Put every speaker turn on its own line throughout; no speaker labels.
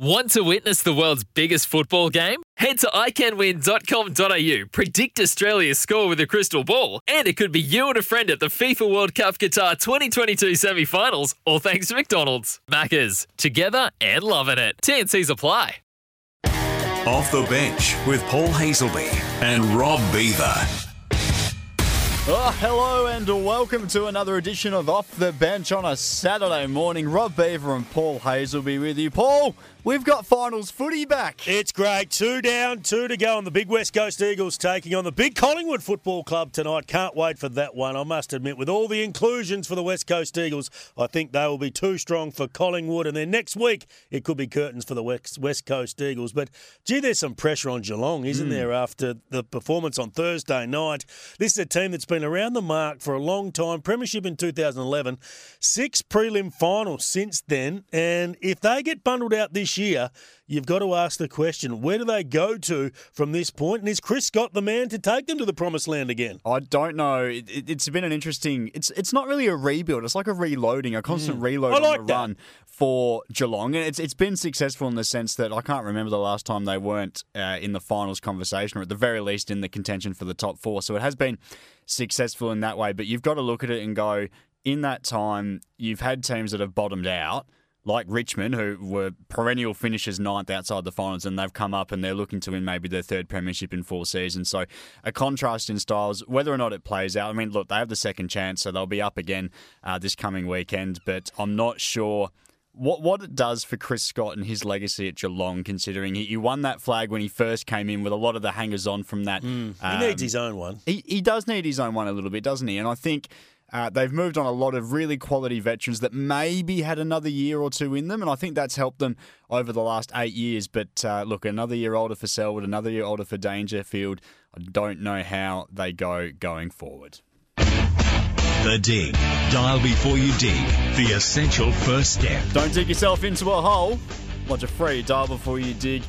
Want to witness the world's biggest football game? Head to iCanWin.com.au, predict Australia's score with a crystal ball, and it could be you and a friend at the FIFA World Cup Qatar 2022 semi finals, all thanks to McDonald's. Maccas, together and loving it. TNC's apply.
Off the bench with Paul Hasleby and Rob Beaver.
Oh, hello and welcome to another edition of Off the Bench on a Saturday morning. Rob Beaver and Paul Hayes will be with you. Paul, we've got finals footy back.
It's great. Two down, two to go, and the big West Coast Eagles taking on the big Collingwood Football Club tonight. Can't wait for that one. I must admit, with all the inclusions for the West Coast Eagles, I think they will be too strong for Collingwood. And then next week, it could be curtains for the West, Coast Eagles. But gee, there's some pressure on Geelong, isn't
Hmm.
there, after the performance on Thursday night? This is a team that's been around the mark for a long time. Premiership in 2011, six prelim finals since then. And if they get bundled out this year, you've got to ask the question where do they go to from this point? And is Chris Scott the man to take them to the promised land again?
I don't know. It, it, it's been an interesting. It's it's not really a rebuild. It's like a reloading, a constant reload
Mm. I
on the
that.
run for Geelong, and it's it's been successful in the sense that I can't remember the last time they weren't uh, in the finals conversation, or at the very least in the contention for the top four. So it has been successful in that way. But you've got to look at it and go. In that time, you've had teams that have bottomed out. Like Richmond, who were perennial finishers ninth outside the finals, and they've come up and they're looking to win maybe their third premiership in four seasons. So, a contrast in styles, whether or not it plays out. I mean, look, they have the second chance, so they'll be up again uh, this coming weekend. But I'm not sure what what it does for Chris Scott and his legacy at Geelong, considering he, he won that flag when he first came in with a lot of the hangers on from that.
He
um,
needs his own one.
he, he does need his own one a little bit, doesn't he? And I think uh, they've moved on a lot of really quality veterans that maybe had another year or two in them, and I think that's helped them over the last eight years. But uh, look, another year older for Selwood, another year older for Dangerfield. I don't know how they go going forward.
The Dig. Dial before you dig. The essential first step.
Don't dig yourself into a hole. Watch a free dial before you dig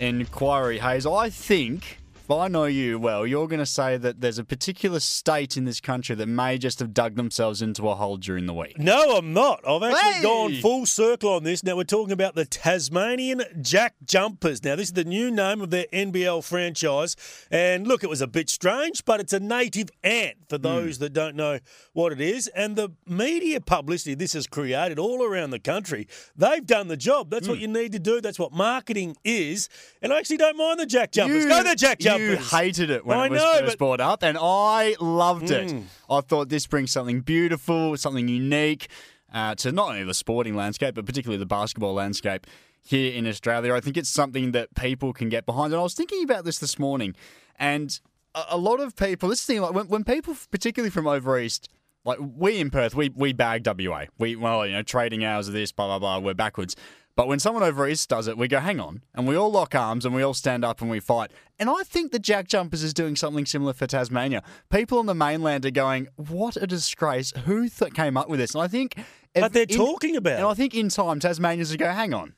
inquiry, Hayes. I think, if I know you well, you're going to say that there's a particular state in this country that may just have dug themselves into a hole during the week.
No, I'm not. I've actually
Hey!
gone full circle on this. Now, we're talking about the Tasmanian Jack Jumpers. Now, this is the new name of their NBL franchise. And look, it was a bit strange, but it's a native ant for those hmm. that don't know what it is. And the media publicity this has created all around the country, they've done the job. That's what hmm. you need to do. That's what marketing is. And I actually don't mind the Jack Jumpers. Go the Jack Jumpers.
You hated it when
I
it was
know,
first
but- Mm.
brought up, and I loved it. I thought this brings something beautiful, something unique uh, to not only the sporting landscape, but particularly the basketball landscape here in Australia. I think it's something that people can get behind. And I was thinking about this this morning, and a, a lot of people, this thing, like when, when people, particularly from over east, like we in Perth, we we bag WA. We well, you know, trading hours of this, blah blah blah. We're backwards. But when someone over east does it, we go, hang on, and we all lock arms and we all stand up and we fight. And I think the Jack Jumpers is doing something similar for Tasmania. People on the mainland are going, what a disgrace! Who th- came up with this? And I think,
But they're
in-
talking about
and. I think in time, Tasmanians will go, hang on.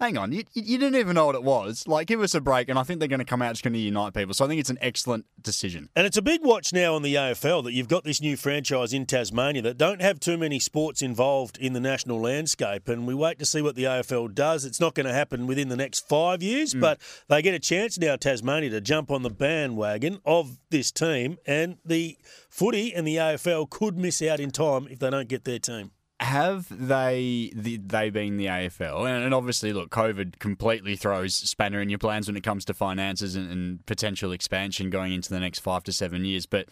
Hang on, you, you didn't even know what it was. Like, give us a break, and I think they're going to come out just going to unite people. So I think it's an excellent decision.
And it's a big watch now on the AFL that you've got this new franchise in Tasmania that don't have too many sports involved in the national landscape. And we wait to see what the AFL does. It's not going to happen within the next five years, mm. but they get a chance now, Tasmania, to jump on the bandwagon of this team. And the footy and the AFL could miss out in time if they don't get their team.
Have they the, they been the AFL? And, and obviously, look, COVID completely throws spanner in your plans when it comes to finances and, and potential expansion going into the next five to seven years. But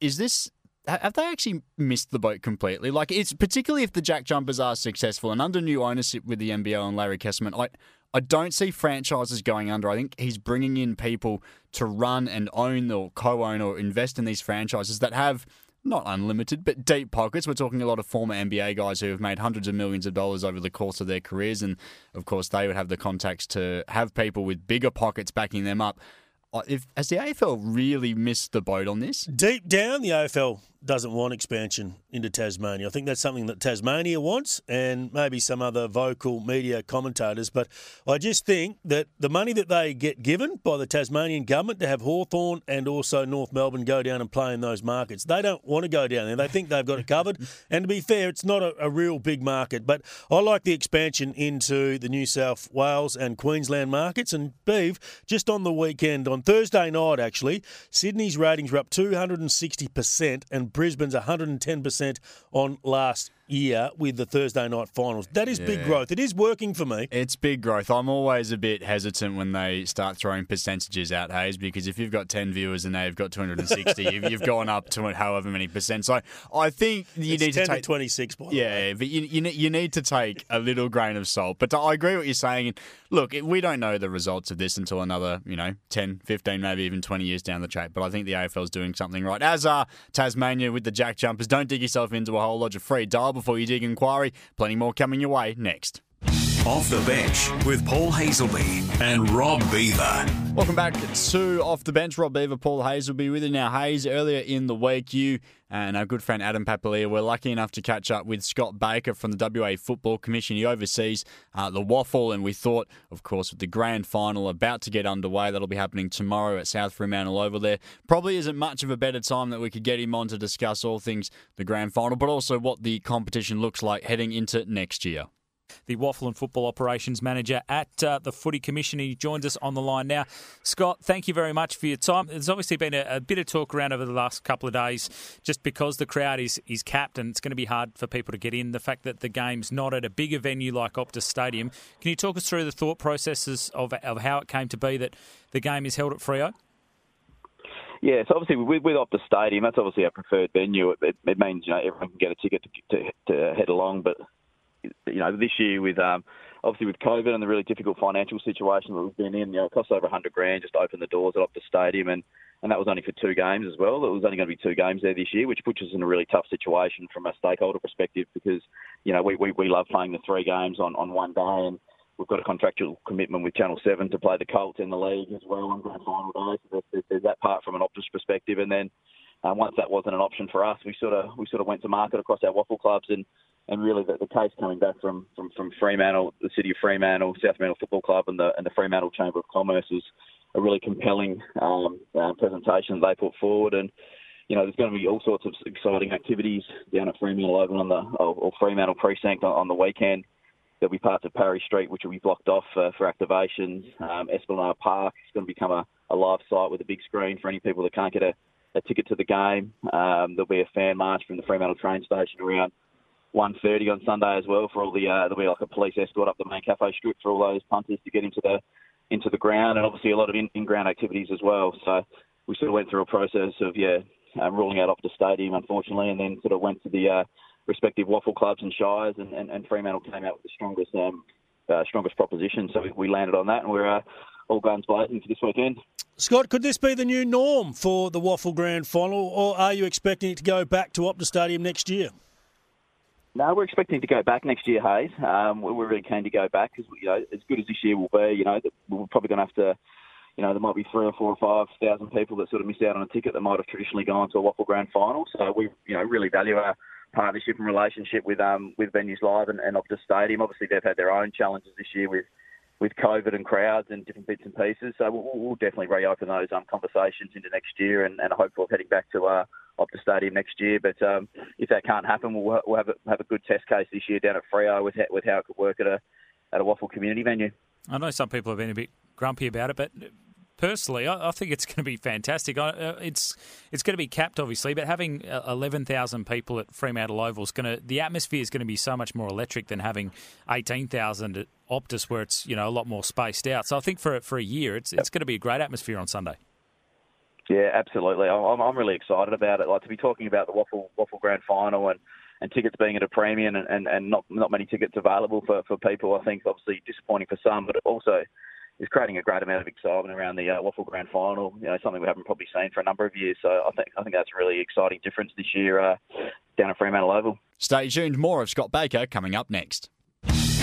is this have they actually missed the boat completely? Like, it's particularly if the Jack Jumpers are successful and under new ownership with the NBL and Larry Kestelman, I. I don't see franchises going under. I think he's bringing in people to run and own or co-own or invest in these franchises that have not unlimited, but deep pockets. We're talking a lot of former NBA guys who have made hundreds of millions of dollars over the course of their careers. And of course, they would have the contacts to have people with bigger pockets backing them up. Uh, If, has the AFL really missed the boat on this?
Deep down, the AFL doesn't want expansion into Tasmania. I think that's something that Tasmania wants and maybe some other vocal media commentators. But I just think that the money that they get given by the Tasmanian government to have Hawthorn and also North Melbourne go down and play in those markets, they don't want to go down there. They think they've got it covered. and to be fair, it's not a, a real big market. But I like the expansion into the New South Wales and Queensland markets. And Beeve, just on the weekend, on Thursday night actually, Sydney's ratings were up 260% and Brisbane's 110% on last year with the Thursday night finals. That is big growth. It is working for me.
It's big growth. I'm always a bit hesitant when they start throwing percentages out, Hayes, because if you've got 10 viewers and they've got 260, you've, you've gone up to however many percent. So I think you
It's
need
10
to take.
26, by the way.
Yeah, but you, you, you need to take a little grain of salt. But I agree what you're saying. And Look, we don't know the results of this until another, you know, 10, 15, maybe even 20 years down the track. But I think the AFL is doing something right. As are Tasmania with the Jack Jumpers. Don't dig yourself into a whole lot of free dial before you dig inquiry. Plenty more coming your way next.
Off the bench with Paul Hasleby and Rob Beaver.
Welcome back to Off the Bench. Rob Beaver, Paul Hayes will be with you now. Hayes, earlier in the week, you and our good friend Adam Papalia were lucky enough to catch up with Scott Baker from the WA Football Commission. He oversees uh, the WAFL, and we thought, of course, with the grand final about to get underway, that'll be happening tomorrow at South Fremantle over there. Probably isn't much of a better time that we could get him on to discuss all things the grand final, but also what the competition looks like heading into next year.
The WAFL and Football Operations Manager at uh, the Footy Commission. He joins us on the line now. Scott, thank you very much for your time. There's obviously been a, a bit of talk around over the last couple of days just because the crowd is, is capped and it's going to be hard for people to get in. The fact that the game's not at a bigger venue like Optus Stadium. Can you talk us through the thought processes of, of how it came to be that the game is held at Freo?
Yeah, so obviously with, with Optus Stadium, that's obviously our preferred venue. It, it, it means you know everyone can get a ticket to, to, to head along. But you know this year with um, obviously with COVID and the really difficult financial situation that we've been in, you know, it costs over 100 grand just to open the doors at Optus Stadium, and and that was only for two games as well. It was only going to be two games there this year, which puts us in a really tough situation from a stakeholder perspective because you know we we, we love playing the three games on on one day and. We've got a contractual commitment with Channel 7 to play the Colts in the league as well on grand final day. So there's, there's that part from an Optus perspective. And then um, once that wasn't an option for us, we sort of we sort of went to market across our WAFL clubs, and, and really the, the case coming back from, from, from Fremantle, the city of Fremantle, South Fremantle Football Club, and the and the Fremantle Chamber of Commerce was a really compelling um, uh, presentation they put forward, and you know there's going to be all sorts of exciting activities down at Fremantle Oval on the or, Fremantle precinct on, on the weekend. There'll be parts of Parry Street which will be blocked off for activations. Um, Esplanade Park is going to become a, a live site with a big screen for any people that can't get a, a ticket to the game. Um, there'll be a fan march from the Fremantle train station around 1.30 on Sunday as well for all the uh, there'll be like a police escort up the main cafe strip for all those punters to get into the into the ground and obviously a lot of in, in-ground activities as well. So we sort of went through a process of yeah um, ruling out Optus Stadium unfortunately and then sort of went to the uh, respective WAFL clubs and shires and, and, and Fremantle came out with the strongest um, uh, strongest proposition. So we, landed on that and we're uh, all guns blazing for this weekend.
Scott, could this be the new norm for the WAFL Grand Final, or are you expecting it to go back to Optus Stadium next year?
No, we're expecting to go back next year, Hayes. Um, we're really keen to go back because you know as good as this year will be, you know we're probably going to have to, you know, there might be three or four or five thousand people that sort of miss out on a ticket that might have traditionally gone to a WAFL Grand Final. So we, you know, really value our partnership and relationship with um with Venues Live and, and Optus Stadium. Obviously, they've had their own challenges this year with with COVID and crowds and different bits and pieces. So we'll, we'll definitely reopen those um, conversations into next year and, and hopeful of heading back to uh, Optus Stadium next year. But um, if that can't happen, we'll, we'll have a, have a good test case this year down at Freo with how, with how it could work at a at a WAFL community venue.
I know some people have been a bit grumpy about it, but personally, I, I think it's going to be fantastic. I, uh, it's it's going to be capped, obviously, but having uh, eleven thousand people at Fremantle Oval is going to the atmosphere is going to be so much more electric than having eighteen thousand Optus, where it's you know a lot more spaced out. So I think for for a year, it's it's going to be a great atmosphere on Sunday.
Yeah, absolutely. I'm I'm really excited about it. Like to be talking about the WAFL WAFL Grand Final and, and tickets being at a premium and, and, and not not many tickets available for, for people. I think obviously disappointing for some, but also is creating a great amount of excitement around the uh, WAFL Grand Final. You know, something we haven't probably seen for a number of years. So I think I think that's a really exciting difference this year uh, down at Fremantle Oval.
Stay tuned. More of Scott Baker coming up next.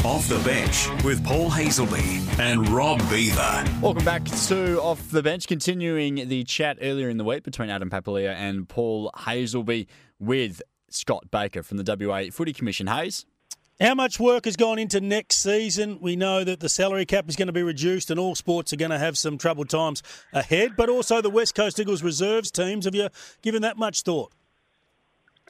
Off the bench with Paul Hasleby and Rob Beaver.
Welcome back to Off the Bench, continuing the chat earlier in the week between Adam Papalia and Paul Hasleby with Scott Baker from the WA Footy Commission. Hayes.
How much work has gone into next season? We know that the salary cap is going to be reduced and all sports are going to have some troubled times ahead, but also the West Coast Eagles reserves teams. Have you given that much thought?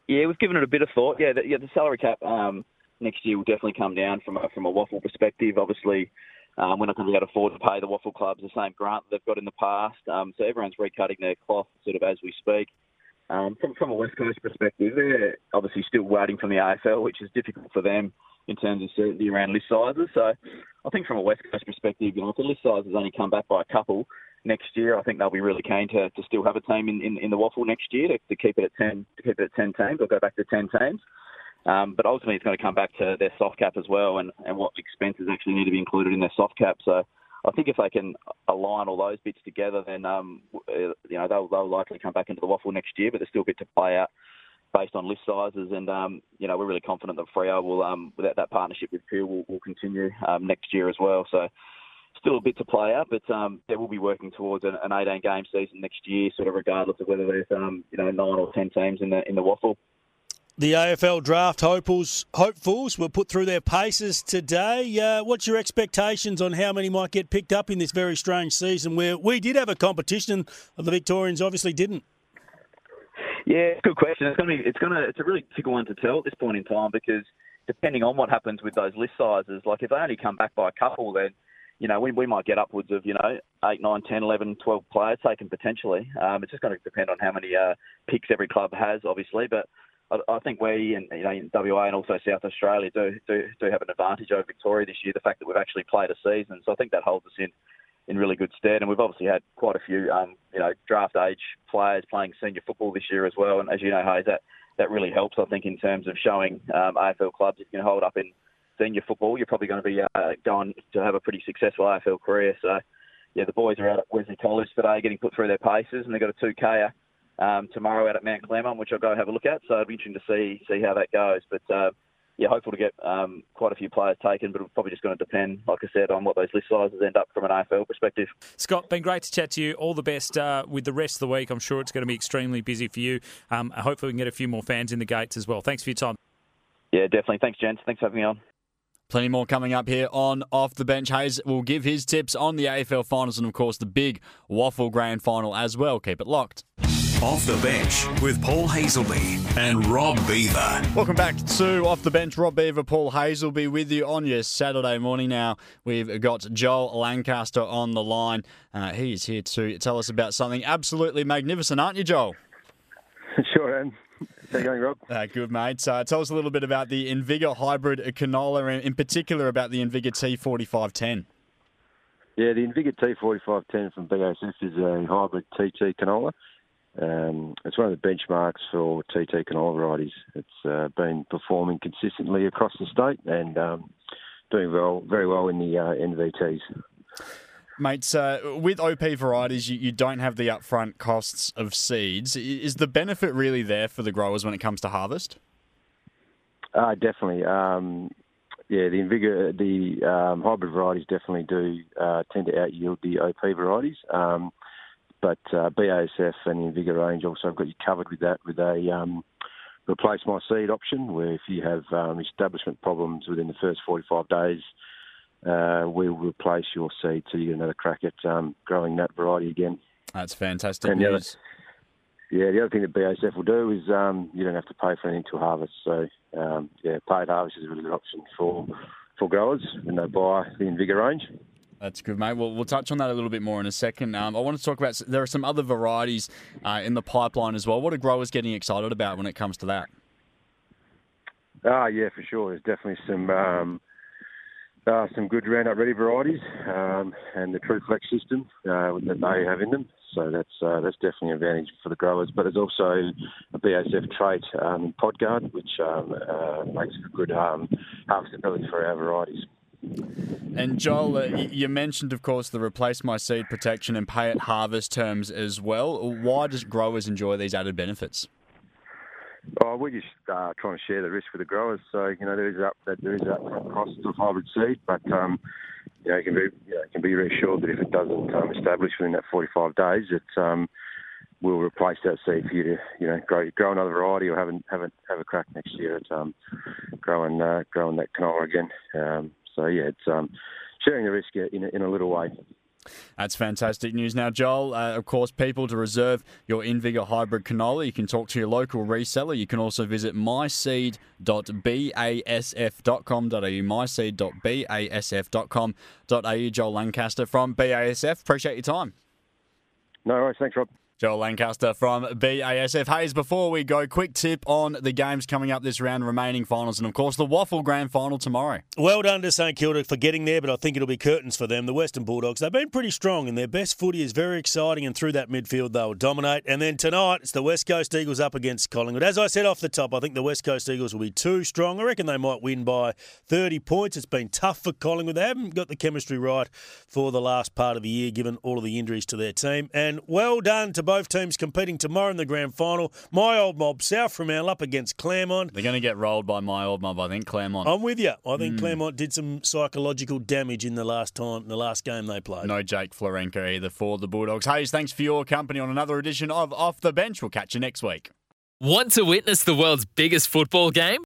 Yeah, we've given it a bit of thought. Yeah, the, yeah, the salary cap um, next year will definitely come down from a, from a WAFL perspective. Obviously, um, we're not going to be able to afford to pay the WAFL clubs the same grant they've got in the past. Um, so everyone's recutting their cloth sort of as we speak. Um, from, from a West Coast perspective, they're obviously still waiting from the AFL, which is difficult for them in terms of certainty around list sizes. So I think from a West Coast perspective, you know, if the list sizes only come back by a couple next year, I think they'll be really keen to, to still have a team in, in, in the WAFL next year to, to keep it at ten to keep it at ten teams or go back to ten teams. Um, but ultimately, it's going to come back to their soft cap as well, and, and what expenses actually need to be included in their soft cap. So, I think if they can align all those bits together, then um, you know they'll, they'll likely come back into the WAFL next year. But there's still a bit to play out based on list sizes, and um, you know we're really confident that Freo will, um, without that partnership with Peel, will, will continue um, next year as well. So still a bit to play out, but um, they will be working towards an, an 18 game season next year, sort of regardless of whether there's um, you know nine or ten teams in the in the WAFL.
The AFL draft hopefuls, hopefuls were put through their paces today. Uh, what's your expectations on how many might get picked up in this very strange season where we did have a competition, the Victorians obviously didn't?
Yeah, good question. It's to be, it's to, it's a really difficult one to tell at this point in time because depending on what happens with those list sizes, like if they only come back by a couple, then you know, we, we might get upwards of, you know, 8, 9, 10, 11, 12 players taken potentially. Um, it's just going to depend on how many uh, picks every club has, obviously. But I, I think we and you know in WA and also South Australia do, do do have an advantage over Victoria this year. The fact that we've actually played a season, so I think that holds us in in really good stead. And we've obviously had quite a few um, you know draft age players playing senior football this year as well. And as you know, Hayes, that that really helps. I think in terms of showing um, AFL clubs if you can hold up in senior football, you're probably going to be uh, going to have a pretty successful AFL career. So yeah, the boys are out at Wesley College today getting put through their paces, and they've got a two K um, tomorrow out at Mount Claremont, which I'll go have a look at. So it'll be interesting to see see how that goes. But uh, yeah, hopeful to get um, quite a few players taken, but it's probably just going to depend, like I said, on what those list sizes end up from an AFL perspective.
Scott, been great to chat to you. All the best uh, with the rest of the week. I'm sure it's going to be extremely busy for you. Um, hopefully, we can get a few more fans in the gates as well. Thanks for your time.
Yeah, definitely. Thanks, gents. Thanks for having me on.
Plenty more coming up here on Off the Bench. Hayes will give his tips on the AFL finals and, of course, the big WAFL Grand Final as well. Keep it locked.
Off the bench with Paul Hasleby and Rob Beaver.
Welcome back to Off the Bench. Rob Beaver, Paul Hasleby with you on your Saturday morning now. We've got Joel Lancaster on the line. Uh, he is here to tell us about something absolutely magnificent, aren't you, Joel?
Sure am. How you going, Rob?
Uh, good, mate. So tell us a little bit about the Invigor hybrid canola, and in particular about the Invigor T4510.
Yeah, the Invigor T4510 from BASF is a hybrid TT canola. Um, it's one of the benchmarks for TT canola varieties. It's uh, been performing consistently across the state and um, doing well, very well in the uh, NVTs.
Mates, uh, with OP varieties, you, you, don't have the upfront costs of seeds. Is the benefit really there for the growers when it comes to harvest?
Uh, definitely. Um, yeah, the Invigor, the um, hybrid varieties definitely do uh, tend to out yield the OP varieties. But uh, BASF and Invigor range also have got you covered with that with a um, replace my seed option, where if you have um, establishment problems within the first 45 days, uh, we'll replace your seed so you get another crack at um, growing that variety again.
That's fantastic and news.
The other, yeah, the other thing that BASF will do is um, you don't have to pay for anything to harvest. So um, yeah, paid harvest is a really good option for for growers when they buy the Invigor range.
That's good, mate. Well, we'll touch on that a little bit more in a second. Um, I want to talk about there are some other varieties uh, in the pipeline as well. What are growers getting excited about when it comes to that?
Ah, yeah, for sure. There's definitely some um, uh, some good Roundup Ready varieties um, and the TruFlex system uh, that they have in them. So that's uh, that's definitely an advantage for the growers. But there's also a BASF trait um, in Podguard, which um, uh, makes good um, harvestability for our varieties.
And Joel, uh, you mentioned, of course, the replace my seed protection and pay at harvest terms as well. Why does growers enjoy these added benefits?
Oh, we're just uh, trying to share the risk with the growers. So you know there is up that there is upfront cost of hybrid seed, but um, you know you can be you know, can be reassured that if it doesn't um, establish within that 45 days, it um, will replace that seed for you to you know grow grow another variety or have a, have a, have a crack next year at um, growing uh, growing that canola again. Um, so yeah, it's um, sharing the risk in a, in a little way.
That's fantastic news. Now, Joel, uh, of course, people to reserve your InVigor hybrid canola, you can talk to your local reseller. You can also visit myseed.basf.com.au, myseed.basf.com.au. Joel Lancaster from BASF. Appreciate your time.
No worries. Thanks, Rob.
Joel Lancaster from BASF. Hayes, before we go, quick tip on the games coming up this round, remaining finals, and of course the Waffle Grand Final tomorrow.
Well done to St Kilda for getting there, but I think it'll be curtains for them. The Western Bulldogs, they've been pretty strong, and their best footy is very exciting, and through that midfield they'll dominate. And then tonight, it's the West Coast Eagles up against Collingwood. As I said off the top, I think the West Coast Eagles will be too strong. I reckon they might win by 30 points. It's been tough for Collingwood. They haven't got the chemistry right for the last part of the year, given all of the injuries to their team. And well done to both teams competing tomorrow in the grand final. My old mob, South Fremantle, up against Claremont.
They're going to get rolled by my old mob, I think, Claremont.
I'm with you. I think mm. Claremont did some psychological damage in the last time, the last game they played.
No Jake Florenca either for the Bulldogs. Hayes, thanks for your company on another edition of Off the Bench. We'll catch you next week.
Want to witness the world's biggest football game?